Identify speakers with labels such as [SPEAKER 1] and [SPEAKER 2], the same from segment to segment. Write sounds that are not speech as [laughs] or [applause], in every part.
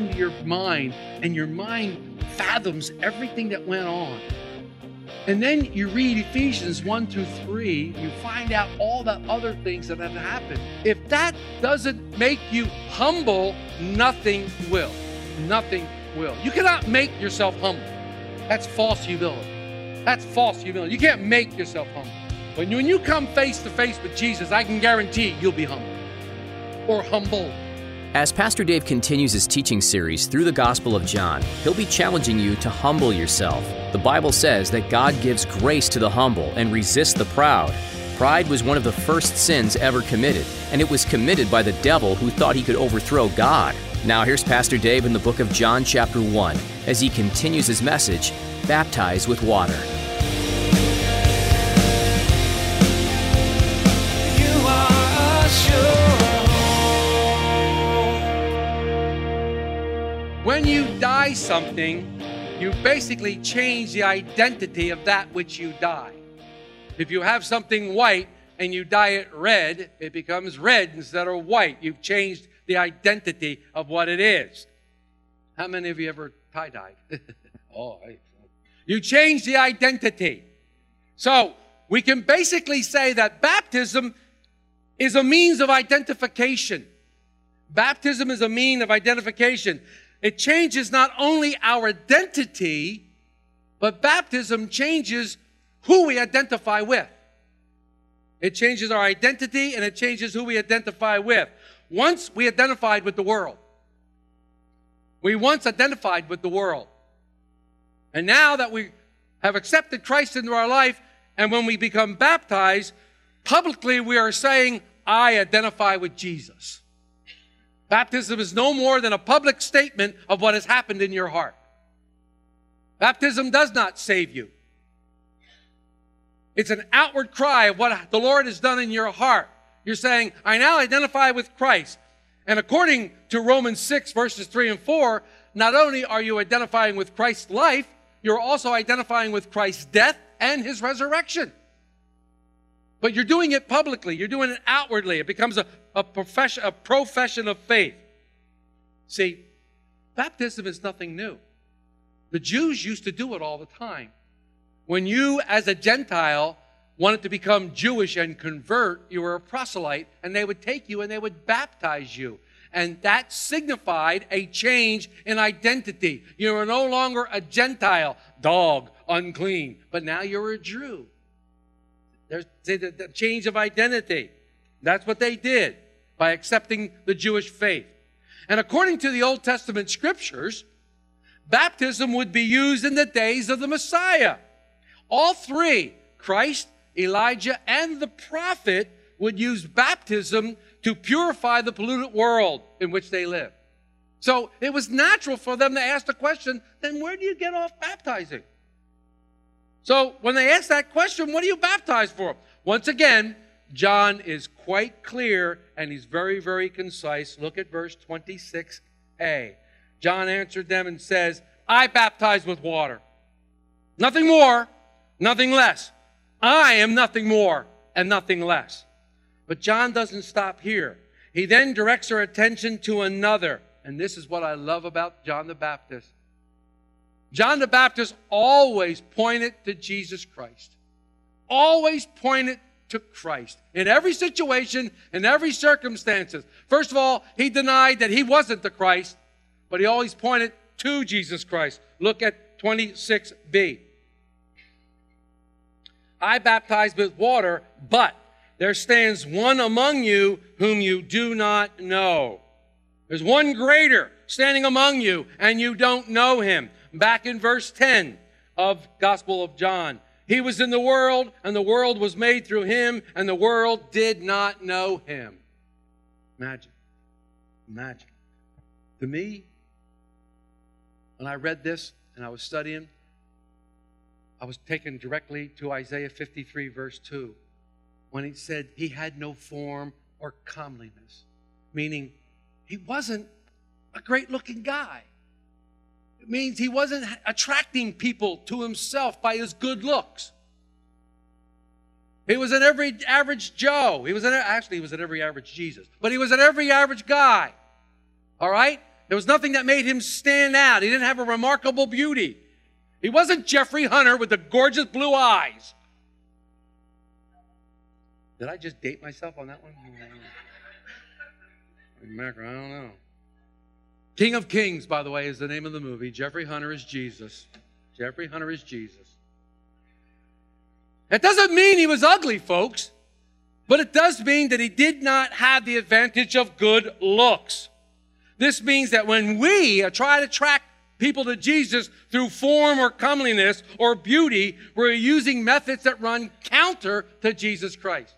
[SPEAKER 1] Into
[SPEAKER 2] your mind and your mind fathoms everything that went on. And then you read ephesians 1 through 3 you find out all the other things that have happened. If that doesn't make you humble nothing will. Nothing will. You cannot make yourself humble. That's false humility. That's false humility. You can't make yourself humble. You, when you come face to face with jesus i can guarantee you'll be humble. Or humble
[SPEAKER 3] As Pastor Dave continues his teaching series through the Gospel of John, he'll be challenging you to humble yourself. The Bible says that God gives grace to the humble and resists the proud. Pride was one of the first sins ever committed, and it was committed by the devil who thought he could overthrow God. Now, here's Pastor Dave in the book of John, chapter 1, as he continues his message Baptized with Water.
[SPEAKER 1] You are sure.
[SPEAKER 2] When you dye something, you basically change the identity of that which you dye. If you have something white and you dye it red, it becomes red instead of white. You've changed the identity of what it is. How many of you ever tie dyed? [laughs] oh, I, you change the identity. So we can basically say that baptism is a means of identification. Baptism is a mean of identification. It changes not only our identity, but baptism changes who we identify with. It changes our identity and it changes who we identify with. Once we identified with the world. We once identified with the world. And now that we have accepted Christ into our life, and when we become baptized, publicly we are saying, I identify with Jesus. Baptism is no more than a public statement of what has happened in your heart. Baptism does not save you. It's an outward cry of what the Lord has done in your heart. You're saying, I now identify with Christ. And according to Romans 6, verses 3 and 4, not only are you identifying with Christ's life, you're also identifying with Christ's death and his resurrection. But you're doing it publicly, you're doing it outwardly. It becomes a, a, profession, a profession of faith. See, baptism is nothing new. The Jews used to do it all the time. When you, as a Gentile, wanted to become Jewish and convert, you were a proselyte, and they would take you and they would baptize you. And that signified a change in identity. You were no longer a Gentile, dog, unclean, but now you're a Jew. There's the, change of identity. That's what they did by accepting the Jewish faith. And according to the Old Testament scriptures, baptism would be used in the days of the Messiah. All three, Christ, Elijah, and the prophet, would use baptism to purify the polluted world in which they live. So it was natural for them to ask the question then where do you get off baptizing? So when they asked that question, what do you baptize for? Once again, John is quite clear and he's very, very concise. Look at verse 26a. John answered them and says, I baptize with water. Nothing more, nothing less. I am nothing more and nothing less. But John doesn't stop here. He then directs our attention to another. And this is what I love about John the Baptist. John the Baptist always pointed to Jesus Christ. Always pointed to Christ in every situation, in every circumstances. First of all, he denied that he wasn't the Christ, but he always pointed to Jesus Christ. Look at 26b. I baptize with water, but there stands one among you whom you do not know. There's one greater standing among you, and you don't know him. Back in verse 10 of Gospel of John, He was in the world, and the world was made through him, and the world did not know him. Imagine. Imagine. To me, when I read this and I was studying, I was taken directly to Isaiah 53, verse 2, when he said he had no form or comeliness, meaning he wasn't a great looking guy. Means he wasn't attracting people to himself by his good looks. He was an every average Joe. He was an, actually he was an every average Jesus, but he was an every average guy. All right? There was nothing that made him stand out. He didn't have a remarkable beauty. He wasn't Jeffrey Hunter with the gorgeous blue eyes. Did I just date myself on that one? I don't know. King of Kings, by the way, is the name of the movie. Jeffrey Hunter is Jesus. Jeffrey Hunter is Jesus. It doesn't mean he was ugly, folks, but it does mean that he did not have the advantage of good looks. This means that when we try to track people to Jesus through form or comeliness or beauty, we're using methods that run counter to Jesus Christ.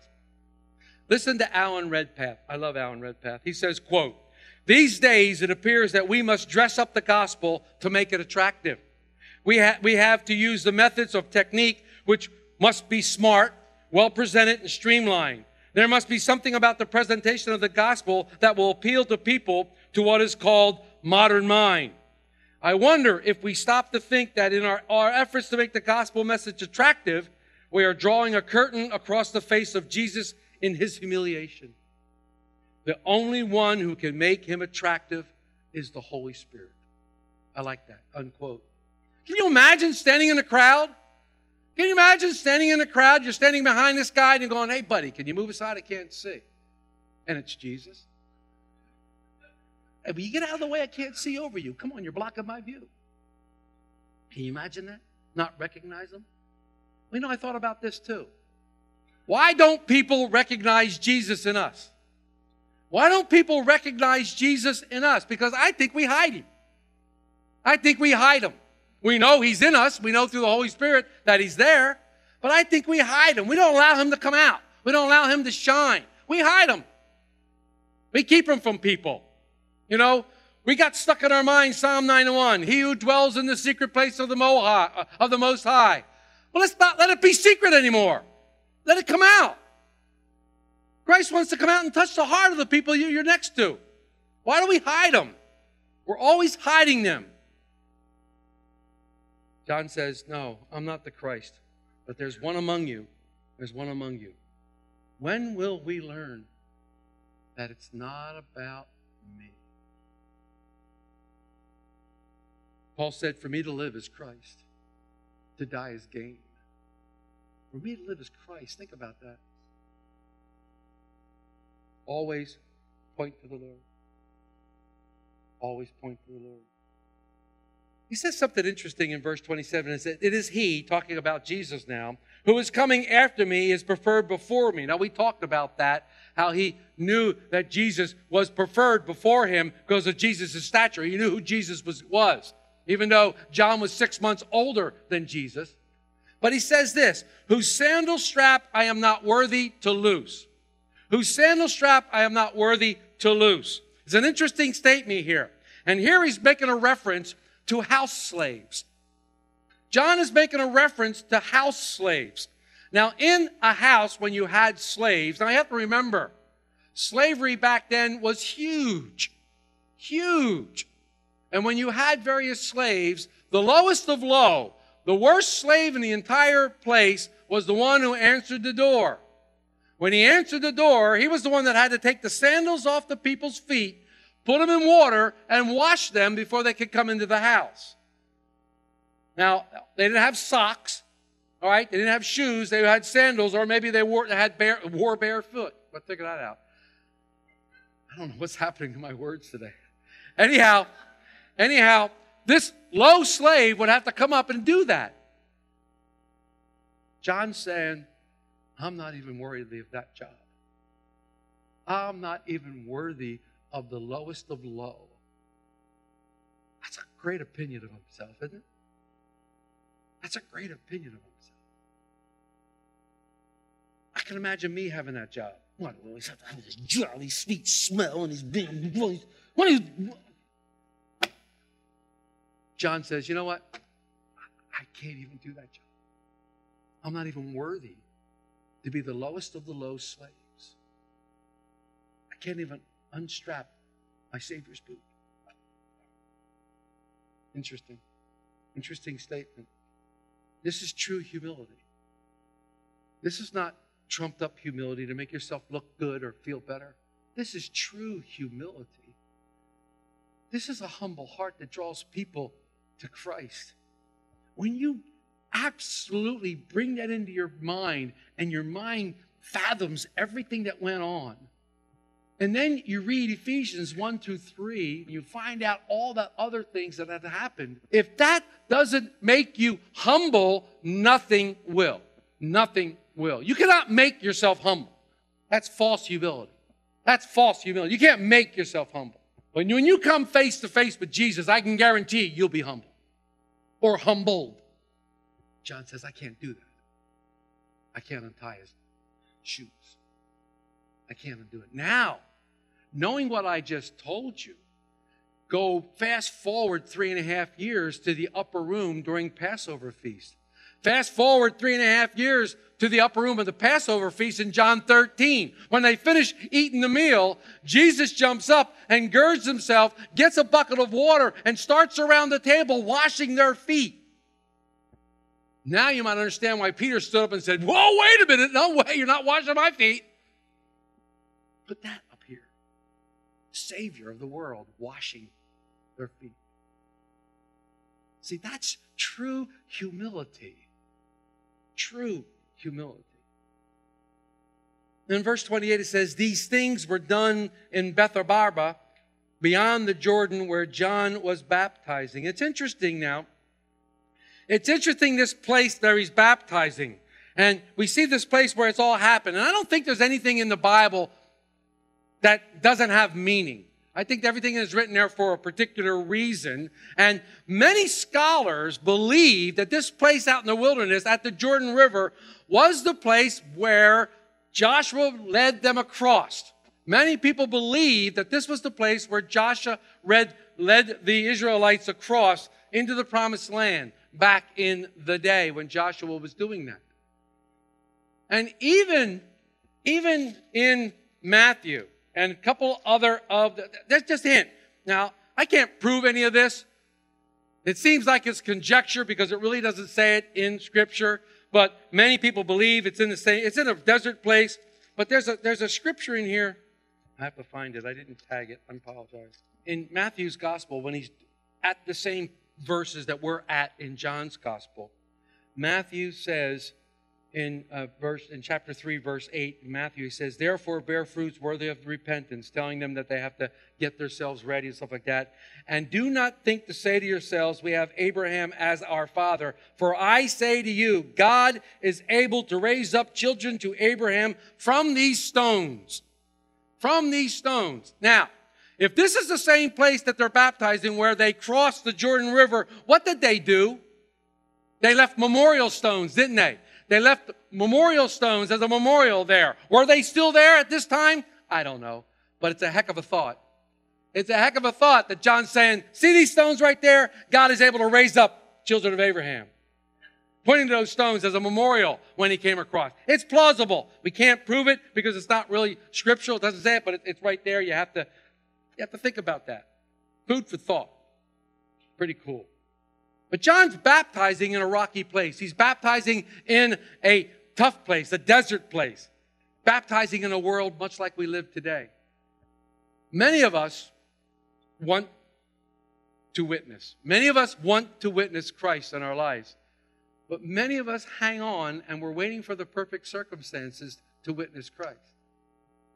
[SPEAKER 2] Listen to Alan Redpath. I love Alan Redpath. He says, quote, these days it appears that we must dress up the gospel to make it attractive. We, ha- we have to use the methods of technique which must be smart, well presented, and streamlined. There must be something about the presentation of the gospel that will appeal to people to what is called modern mind. I wonder if we stop to think that in our, our efforts to make the gospel message attractive, we are drawing a curtain across the face of Jesus in his humiliation. The only one who can make him attractive is the Holy Spirit. I like that. Unquote. Can you imagine standing in a crowd? Can you imagine standing in a crowd? You're standing behind this guy and you're going, hey, buddy, can you move aside? I can't see. And it's Jesus. Hey, will you get out of the way? I can't see over you. Come on, you're blocking my view. Can you imagine that? Not recognize him? Well, you know, I thought about this too. Why don't people recognize Jesus in us? Why don't people recognize Jesus in us? Because I think we hide him. I think we hide him. We know he's in us. We know through the Holy Spirit that he's there. But I think we hide him. We don't allow him to come out. We don't allow him to shine. We hide him. We keep him from people. You know, we got stuck in our mind Psalm 91. He who dwells in the secret place of the, Mohai, uh, of the Most High. Well, let's not let it be secret anymore. Let it come out. Christ wants to come out and touch the heart of the people you're next to. Why do we hide them? We're always hiding them. John says, No, I'm not the Christ, but there's one among you. There's one among you. When will we learn that it's not about me? Paul said, For me to live is Christ, to die is gain. For me to live is Christ. Think about that. Always point to the Lord. Always point to the Lord. He says something interesting in verse 27. It says, It is He, talking about Jesus now, who is coming after me is preferred before me. Now, we talked about that, how he knew that Jesus was preferred before him because of Jesus' stature. He knew who Jesus was, was, even though John was six months older than Jesus. But he says this, whose sandal strap I am not worthy to loose. Whose sandal strap I am not worthy to loose. It's an interesting statement here. And here he's making a reference to house slaves. John is making a reference to house slaves. Now, in a house, when you had slaves, now you have to remember, slavery back then was huge. Huge. And when you had various slaves, the lowest of low, the worst slave in the entire place was the one who answered the door. When he answered the door, he was the one that had to take the sandals off the people's feet, put them in water, and wash them before they could come into the house. Now, they didn't have socks, all right? They didn't have shoes. They had sandals, or maybe they wore, they had bare, wore barefoot. But figure that out. I don't know what's happening to my words today. Anyhow, anyhow, this low slave would have to come up and do that. John's saying, I'm not even worthy of that job. I'm not even worthy of the lowest of low. That's a great opinion of himself, isn't it? That's a great opinion of himself. I can imagine me having that job.
[SPEAKER 4] What, we always have to have this jolly sweet smell and these big voice. What is,
[SPEAKER 2] John says, You know what? I can't even do that job. I'm not even worthy to be the lowest of the low slaves. I can't even unstrap my Savior's boot. Interesting. Interesting statement. This is true humility. This is not trumped up humility to make yourself look good or feel better. This is true humility. This is a humble heart that draws people to Christ. When you absolutely bring that into your mind and your mind fathoms everything that went on, and then you read Ephesians 1 through 3, and you find out all the other things that had happened. If that doesn't make you humble, nothing will. Nothing will. You cannot make yourself humble. That's false humility. That's false humility. You can't make yourself humble. When you, when you come face to face with Jesus, I can guarantee you'll be humble or humbled. John says, I can't do that. I can't untie his shoes. I can't undo it. Now, knowing what I just told you, go fast forward three and a half years to the upper room during Passover feast. Fast forward three and a half years to the upper room of the Passover feast in John 13. When they finish eating the meal, Jesus jumps up and girds himself, gets a bucket of water, and starts around the table washing their feet. Now you might understand why Peter stood up and said, Whoa, wait a minute. No way, you're not washing my feet. Put that up here. Savior of the world washing their feet. See, that's true humility. True humility. In verse 28, it says, These things were done in Bethabara, beyond the Jordan where John was baptizing. It's interesting now. It's interesting this place that he's baptizing. And we see this place where it's all happened. And I don't think there's anything in the Bible that doesn't have meaning. I think everything is written there for a particular reason. And many scholars believe that this place out in the wilderness at the Jordan River was the place where Joshua led them across. Many people believe that this was the place where Joshua led, led the Israelites across into the promised land back in the day when Joshua was doing that. And even, even in Matthew, and a couple other of the, that's just a hint. Now, I can't prove any of this. It seems like it's conjecture because it really doesn't say it in scripture, but many people believe it's in the same, it's in a desert place, but there's a, there's a scripture in here. I have to find it. I didn't tag it. I apologize. In Matthew's gospel, when he's at the same verses that we're at in John's gospel, Matthew says, in uh, verse in chapter 3 verse 8 matthew he says therefore bear fruits worthy of repentance telling them that they have to get themselves ready and stuff like that. And do not think to say to yourselves we have abraham as our father for i say to you god is able to raise up children to abraham from these stones from these stones. Now if this is the same place that they're baptizing where they crossed the jordan river what did they do they left memorial stones didn't they they left memorial stones as a memorial there. Were they still there at this time? I don't know. But it's a heck of a thought. It's a heck of a thought that John's saying, see these stones right there? God is able to raise up children of Abraham. Pointing to those stones as a memorial when he came across. It's plausible. We can't prove it because it's not really scriptural. It doesn't say it, but it's right there. You have to, you have to think about that. Food for thought. Pretty cool. But John's baptizing in a rocky place. He's baptizing in a tough place, a desert place, baptizing in a world much like we live today. Many of us want to witness. Many of us want to witness Christ in our lives. But many of us hang on and we're waiting for the perfect circumstances to witness Christ.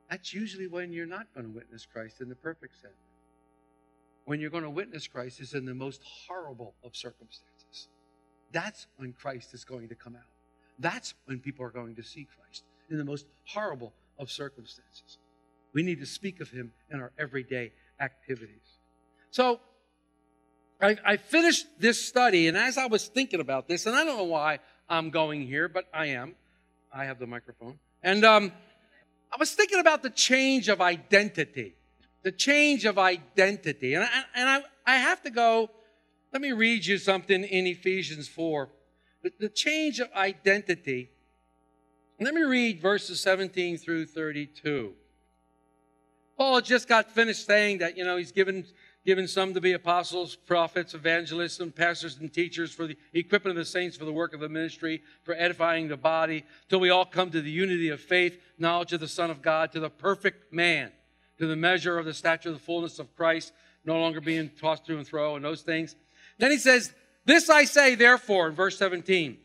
[SPEAKER 2] That's usually when you're not going to witness Christ in the perfect sense when you're going to witness Christ is in the most horrible of circumstances. That's when Christ is going to come out. That's when people are going to see Christ in the most horrible of circumstances. We need to speak of him in our everyday activities. So I, I, finished this study, and as I was thinking about this, and I don't know why I'm going here, but I am. I have the microphone. And um, I was thinking about the change of identity, the change of identity. And, I, and I, I have to go, let me read you something in Ephesians 4. The, the change of identity. Let me read verses 17 through 32. Paul just got finished saying that, you know, he's given, given some to be apostles, prophets, evangelists, and pastors and teachers for the equipment of the saints for the work of the ministry, for edifying the body, till we all come to the unity of faith, knowledge of the Son of God, to the perfect man, to the measure of the stature of the fullness of Christ, no longer being tossed to and fro, and those things. Then he says, This I say, therefore, in verse 17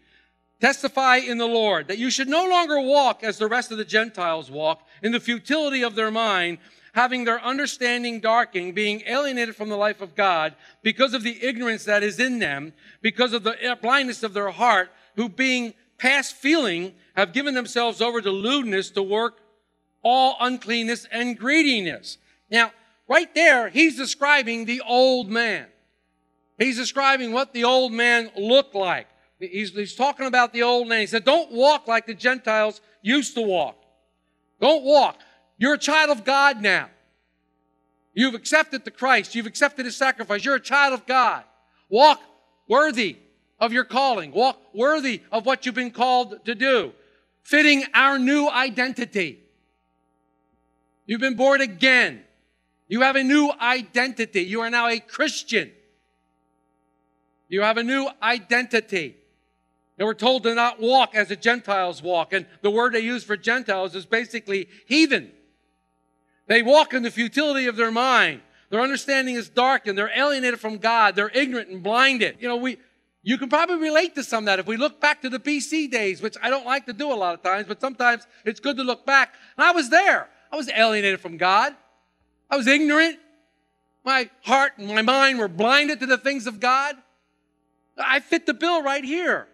[SPEAKER 2] testify in the Lord that you should no longer walk as the rest of the Gentiles walk in the futility of their mind, having their understanding darkened, being alienated from the life of God because of the ignorance that is in them, because of the uh, blindness of their heart, who being past feeling have given themselves over to lewdness to work all uncleanness and greediness. Now, right there, he's describing the old man. He's describing what the old man looked like. He's, he's talking about the old man. He said, Don't walk like the Gentiles used to walk. Don't walk. You're a child of God now. You've accepted the Christ. You've accepted his sacrifice. You're a child of God. Walk worthy of your calling. Walk worthy of what you've been called to do, fitting our new identity. You've been born again. You have a new identity. You are now a Christian. You have a new identity. And we're told to not walk as the Gentiles walk. And the word they use for Gentiles is basically heathen. They walk in the futility of their mind. Their understanding is darkened. They're alienated from God. They're ignorant and blinded. You know, we, you can probably relate to some of that if we look back to the BC days, which I don't like to do a lot of times, but sometimes it's good to look back. And I was there. I was alienated from God. I was ignorant. My heart and my mind were blinded to the things of God. I fit the bill right here.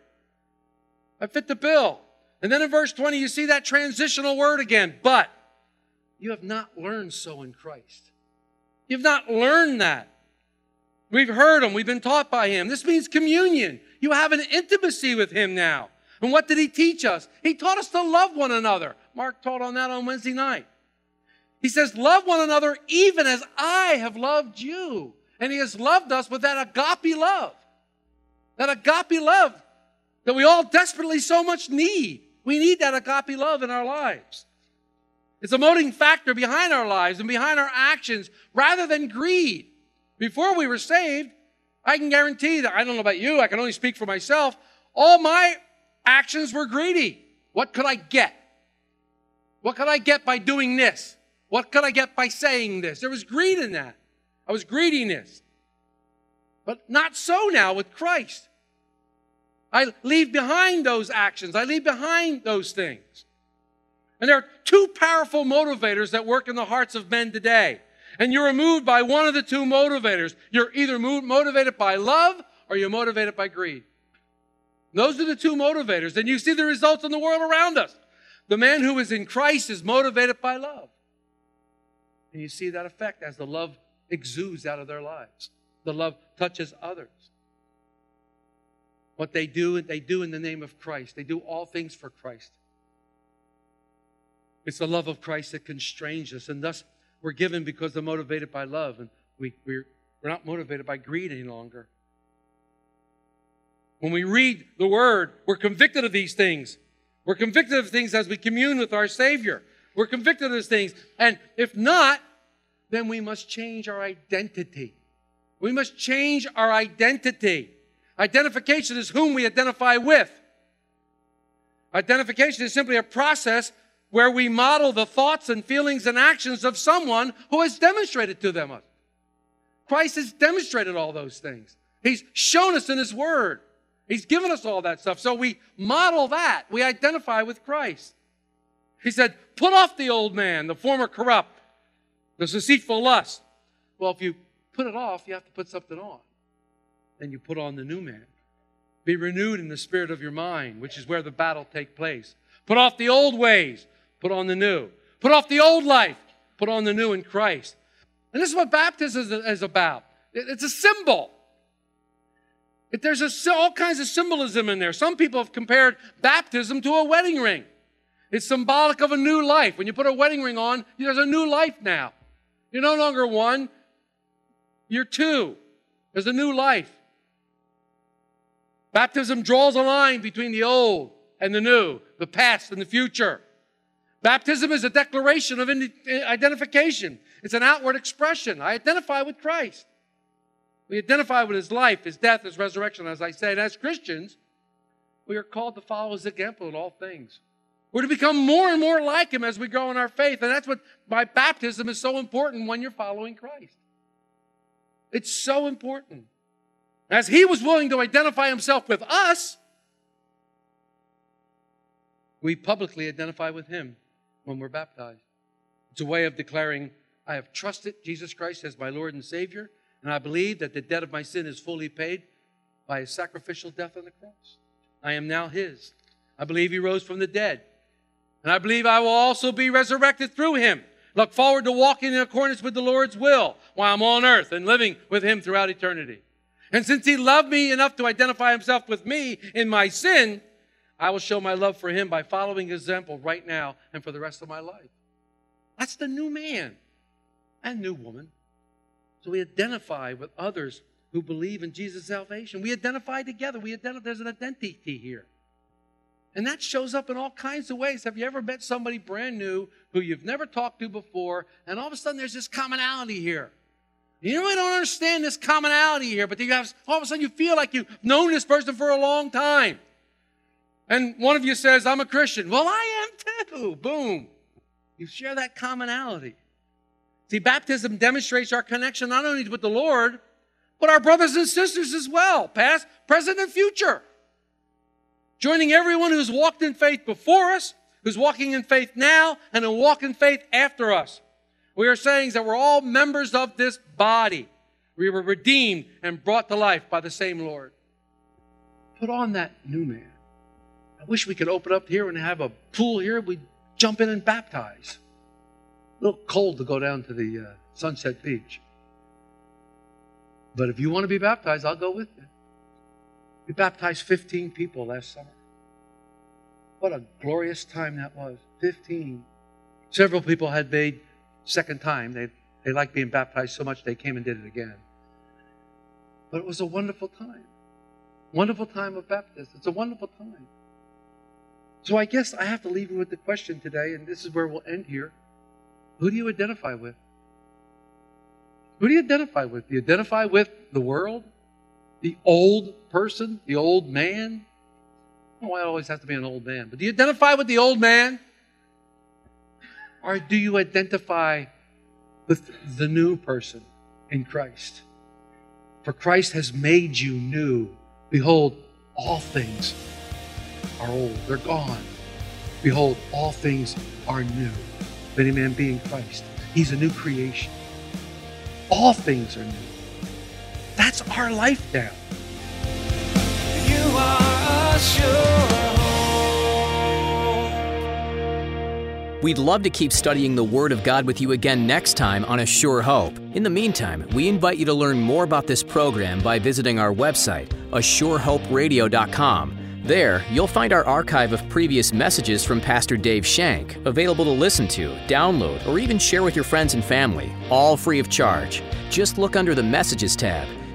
[SPEAKER 2] I fit the bill. And then in verse 20, you see that transitional word again. But you have not learned so in Christ. You've not learned that. We've heard him. We've been taught by him. This means communion. You have an intimacy with him now. And what did he teach us? He taught us to love one another. Mark taught on that on Wednesday night. He says, Love one another even as I have loved you. And he has loved us with that agape love. That agape love that we all desperately so much need. We need that agape love in our lives. It's a motivating factor behind our lives and behind our actions rather than greed. Before we were saved, I can guarantee that I don't know about you, I can only speak for myself. All my actions were greedy. What could I get? What could I get by doing this? What could I get by saying this? There was greed in that. I was greediness. But not so now with Christ. I leave behind those actions. I leave behind those things. And there are two powerful motivators that work in the hearts of men today. And you're moved by one of the two motivators. You're either motivated by love or you're motivated by greed. Those are the two motivators. And you see the results in the world around us. The man who is in Christ is motivated by love. And you see that effect as the love exudes out of their lives. The love touches others. What they do, they do in the name of Christ. They do all things for Christ. It's the love of Christ that constrains us, and thus we're given because they're motivated by love, and we, we're, we're not motivated by greed any longer. When we read the Word, we're convicted of these things. We're convicted of things as we commune with our Savior. We're convicted of these things. And if not, then we must change our identity. We must change our identity. Identification is whom we identify with. Identification is simply a process where we model the thoughts and feelings and actions of someone who has demonstrated to them. Christ has demonstrated all those things. He's shown us in His Word. He's given us all that stuff. So we model that. We identify with Christ. He said, put off the old man, the former corrupt, the deceitful lust. Well, if you put it off, you have to put something on then you put on the new man. Be renewed in the spirit of your mind, which is where the battle takes place. Put off the old ways, put on the new. Put off the old life, put on the new in Christ. And this is what baptism is about. It's a symbol. There's a, all kinds of symbolism in there. Some people have compared baptism to a wedding ring. It's symbolic of a new life. When you put a wedding ring on, there's a new life now. You're no longer one, you're two. There's a new life. Baptism draws a line between the old and the new, the past and the future. Baptism is a declaration of identification. It's an outward expression. I identify with Christ. We identify with his life, his death, his resurrection, as I said. As Christians, we are called to follow his example in all things. We're to become more and more like him as we grow in our faith. And that's what by baptism is so important when you're following Christ. It's so important. As he was willing to identify himself with us, we publicly identify with him when we're baptized. It's a way of declaring, I have trusted Jesus Christ as my Lord and Savior, and I believe that the debt of my sin is fully paid by his sacrificial death on the cross. I am now his. I believe he rose from the dead. And I believe I will also be resurrected through him. Look forward to walking in accordance with the Lord's will while I'm on earth and living with him throughout eternity. And since he loved me enough to identify himself with me in my sin, I will show my love for him by following his example right now and for the rest of my life. That's the new man and new woman. So we identify with others who believe in Jesus' salvation. We identify together. We identify, there's an identity here. And that shows up in all kinds of ways. Have you ever met somebody brand new who you've never talked to before, and all of a sudden there's this commonality here? You really don't understand this commonality here, but you have, all of a sudden you feel like you've known this person for a long time. And one of you says, I'm a Christian. Well, I am too. Boom. You share that commonality. See, baptism demonstrates our connection not only with the Lord, but our brothers and sisters as well, past, present, and future. Joining everyone who's walked in faith before us, who's walking in faith now, and who walk in faith after us. We are saying that we're all members of this body. We were redeemed and brought to life by the same Lord. Put on that new man. I wish we could open up here and have a pool here. We'd jump in and baptize. A little cold to go down to the uh, Sunset Beach. But if you want to be baptized, I'll go with you. We baptized 15 people last summer. What a glorious time that was. 15. Several people had made second time. They, they liked being baptized so much they came and did it again. But it was a wonderful time. Wonderful time of baptism. It's a wonderful time. So I guess I have to leave you with the question today, and this is where we'll end here. Who do you identify with? Who do you identify with? Do you identify with the world? The old person? The old man? Oh, I always have to be an old man. But do you identify with the old man? Or do you identify with the new person in Christ? For Christ has made you new. Behold, all things are old, they're gone. Behold, all things are new. If any man be in Christ, he's a new creation. All things are new. That's our life now.
[SPEAKER 1] You are a sure hope.
[SPEAKER 3] We'd love to keep studying the Word of God with you again next time on A Sure Hope. In the meantime, we invite you to learn more about this program by visiting our website, ASureHopeRadio.com. There, you'll find our archive of previous messages from Pastor Dave Shank, available to listen to, download, or even share with your friends and family, all free of charge. Just look under the Messages tab.